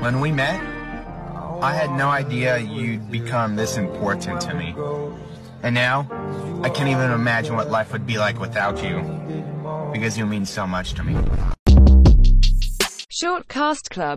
When we met, I had no idea you'd become this important to me. And now, I can't even imagine what life would be like without you. Because you mean so much to me. Short Cast Club